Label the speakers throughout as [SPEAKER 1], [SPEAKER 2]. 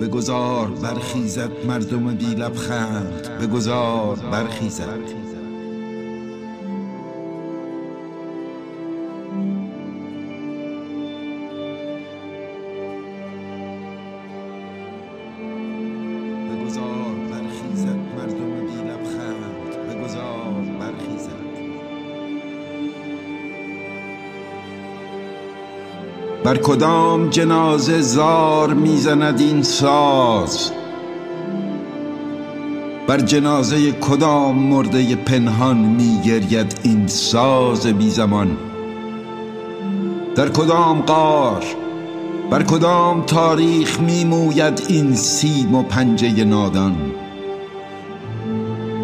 [SPEAKER 1] بگذار برخیزد مردم بی لبخند. بگذار برخیزد. بر کدام جنازه زار می‌زند این ساز؟ بر جنازه کدام مرده پنهان میگرید این ساز بی زمان؟ در کدام غار بر کدام تاریخ میموید این سیم و پنجه نادان؟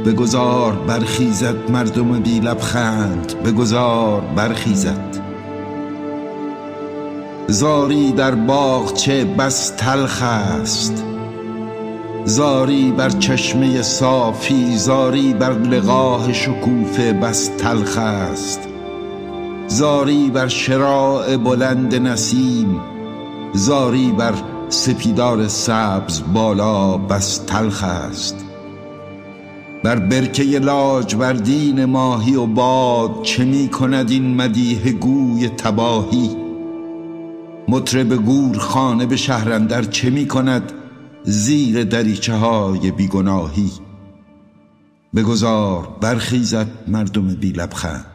[SPEAKER 1] بگذار برخیزد مردم بی لبخند بگذار برخیزد زاری در باغچه بس تلخ است. زاری بر چشمه صافی زاری بر لقاه شکوفه بس تلخ است. زاری بر شراع بلند نسیم زاری بر سپیدار سبز بالا بس تلخ است. بر برکه لاجوردین ماهی و باد چه می کند این مدیح گوی تباهی؟ مطرب گور خانه به شهرندر چه می کند زیر دریچه های بیگناهی؟ بگذار برخیزد مردم بی لبخند.